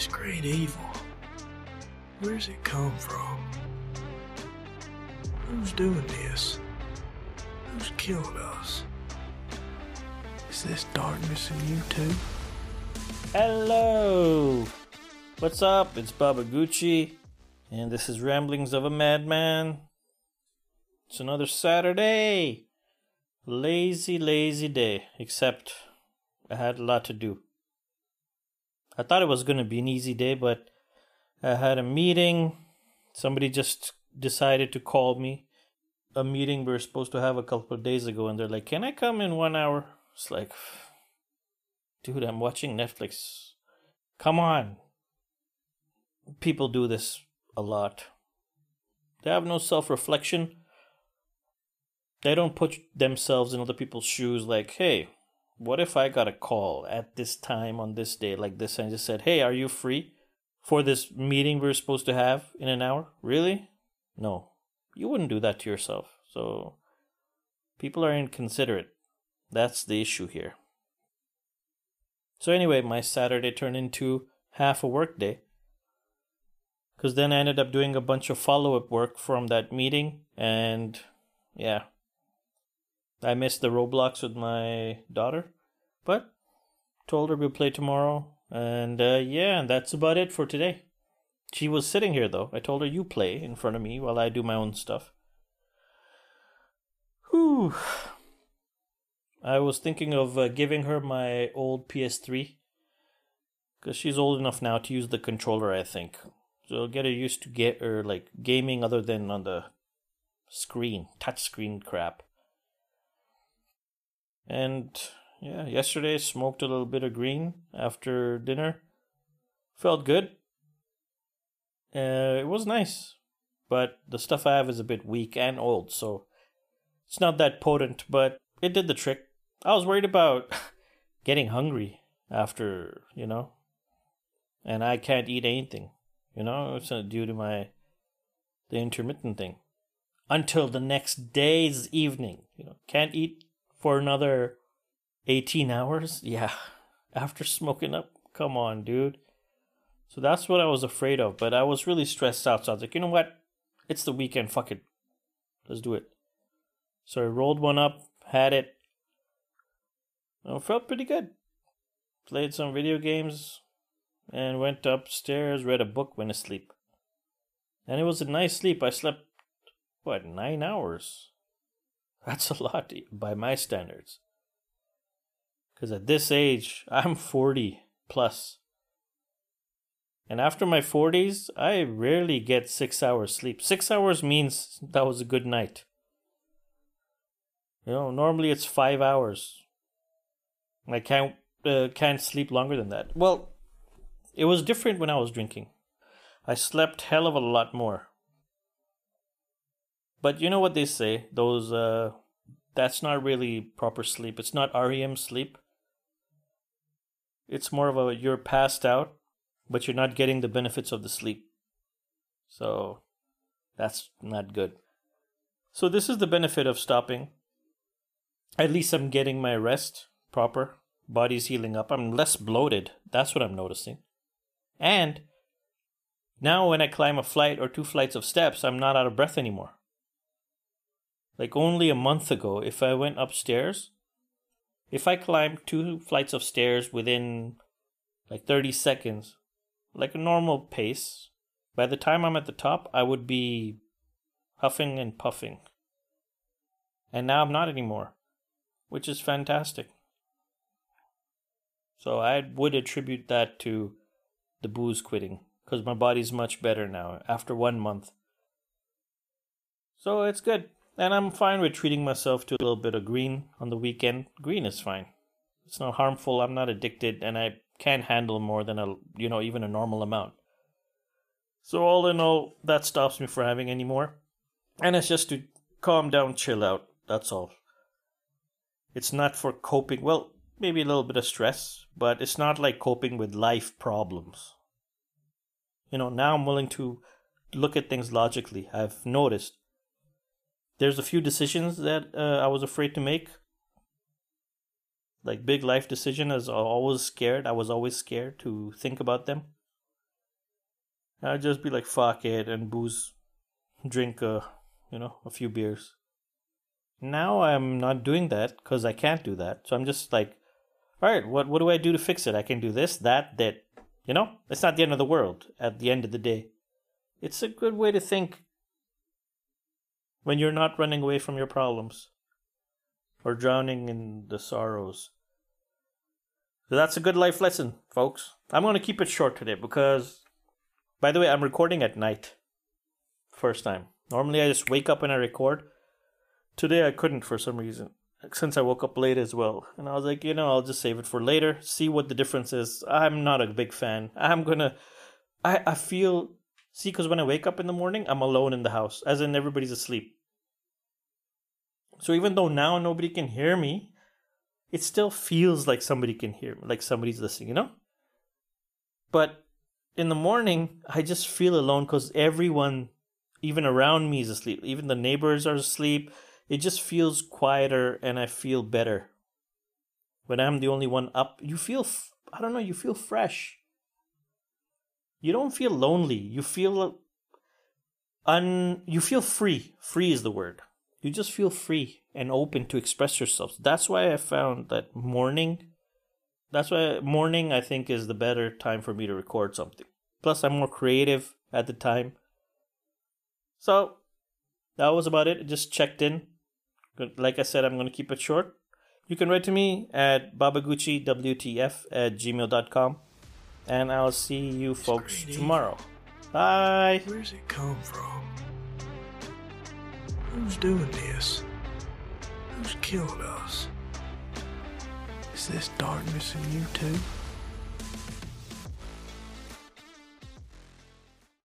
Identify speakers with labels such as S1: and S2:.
S1: This great evil. Where's it come from? Who's doing this? Who's killing us? Is this darkness in you too?
S2: Hello! What's up? It's Baba Gucci, and this is Ramblings of a Madman. It's another Saturday! Lazy, lazy day, except I had a lot to do. I thought it was going to be an easy day, but I had a meeting. Somebody just decided to call me. A meeting we were supposed to have a couple of days ago, and they're like, Can I come in one hour? It's like, dude, I'm watching Netflix. Come on. People do this a lot. They have no self reflection. They don't put themselves in other people's shoes like, hey, what if I got a call at this time on this day like this and just said, hey, are you free for this meeting we're supposed to have in an hour? Really? No. You wouldn't do that to yourself. So people are inconsiderate. That's the issue here. So anyway, my Saturday turned into half a work day. Cause then I ended up doing a bunch of follow up work from that meeting and yeah. I missed the Roblox with my daughter, but told her we'll play tomorrow. And uh, yeah, and that's about it for today. She was sitting here though. I told her you play in front of me while I do my own stuff. Whew. I was thinking of uh, giving her my old PS3 because she's old enough now to use the controller. I think so. Get her used to get her like gaming other than on the screen, touch screen crap. And yeah, yesterday smoked a little bit of green after dinner. Felt good. Uh, it was nice, but the stuff I have is a bit weak and old, so it's not that potent. But it did the trick. I was worried about getting hungry after, you know, and I can't eat anything, you know, it's due to my the intermittent thing until the next day's evening. You know, can't eat for another 18 hours. Yeah, after smoking up, come on, dude. So that's what I was afraid of, but I was really stressed out. So I was like, you know what? It's the weekend. Fuck it. Let's do it. So I rolled one up, had it, felt pretty good. Played some video games and went upstairs, read a book, went to sleep. And it was a nice sleep. I slept, what, nine hours? That's a lot by my standards. Because at this age, I'm 40 plus. And after my 40s, I rarely get six hours sleep. Six hours means that was a good night. You know, normally it's five hours, I can't uh, can't sleep longer than that. Well, it was different when I was drinking. I slept hell of a lot more. But you know what they say? Those uh, that's not really proper sleep. It's not REM sleep. It's more of a you're passed out, but you're not getting the benefits of the sleep. So that's not good. So this is the benefit of stopping. At least I'm getting my rest proper. Body's healing up. I'm less bloated. That's what I'm noticing. And now when I climb a flight or two flights of steps, I'm not out of breath anymore. Like only a month ago, if I went upstairs, if I climbed two flights of stairs within like 30 seconds, like a normal pace, by the time I'm at the top, I would be huffing and puffing. And now I'm not anymore, which is fantastic. So I would attribute that to the booze quitting because my body's much better now after one month. So it's good. And I'm fine with treating myself to a little bit of green on the weekend. Green is fine. It's not harmful. I'm not addicted and I can handle more than a, you know, even a normal amount. So all in all, that stops me from having any more. And it's just to calm down, chill out. That's all. It's not for coping. Well, maybe a little bit of stress, but it's not like coping with life problems. You know, now I'm willing to look at things logically. I've noticed there's a few decisions that uh, I was afraid to make. Like big life decision, I always scared. I was always scared to think about them. I'd just be like, fuck it, and booze, drink, uh, you know, a few beers. Now I'm not doing that because I can't do that. So I'm just like, all right, what, what do I do to fix it? I can do this, that, that. You know, it's not the end of the world at the end of the day. It's a good way to think when you're not running away from your problems or drowning in the sorrows. So that's a good life lesson, folks. I'm going to keep it short today because, by the way, I'm recording at night. First time. Normally I just wake up and I record. Today I couldn't for some reason, since I woke up late as well. And I was like, you know, I'll just save it for later, see what the difference is. I'm not a big fan. I'm going to. I, I feel. See, because when I wake up in the morning, I'm alone in the house, as in everybody's asleep. So even though now nobody can hear me, it still feels like somebody can hear me, like somebody's listening, you know? But in the morning, I just feel alone because everyone, even around me, is asleep. Even the neighbors are asleep. It just feels quieter and I feel better. When I'm the only one up, you feel, I don't know, you feel fresh. You don't feel lonely. You feel un, you feel free. Free is the word you just feel free and open to express yourselves. That's why I found that morning, that's why morning I think is the better time for me to record something. Plus, I'm more creative at the time. So, that was about it. just checked in. Like I said, I'm going to keep it short. You can write to me at babaguchiwtf at gmail.com. And I'll see you folks tomorrow. Bye.
S1: Where's it come from? Who's doing this? Who's killed us? Is this darkness in you too?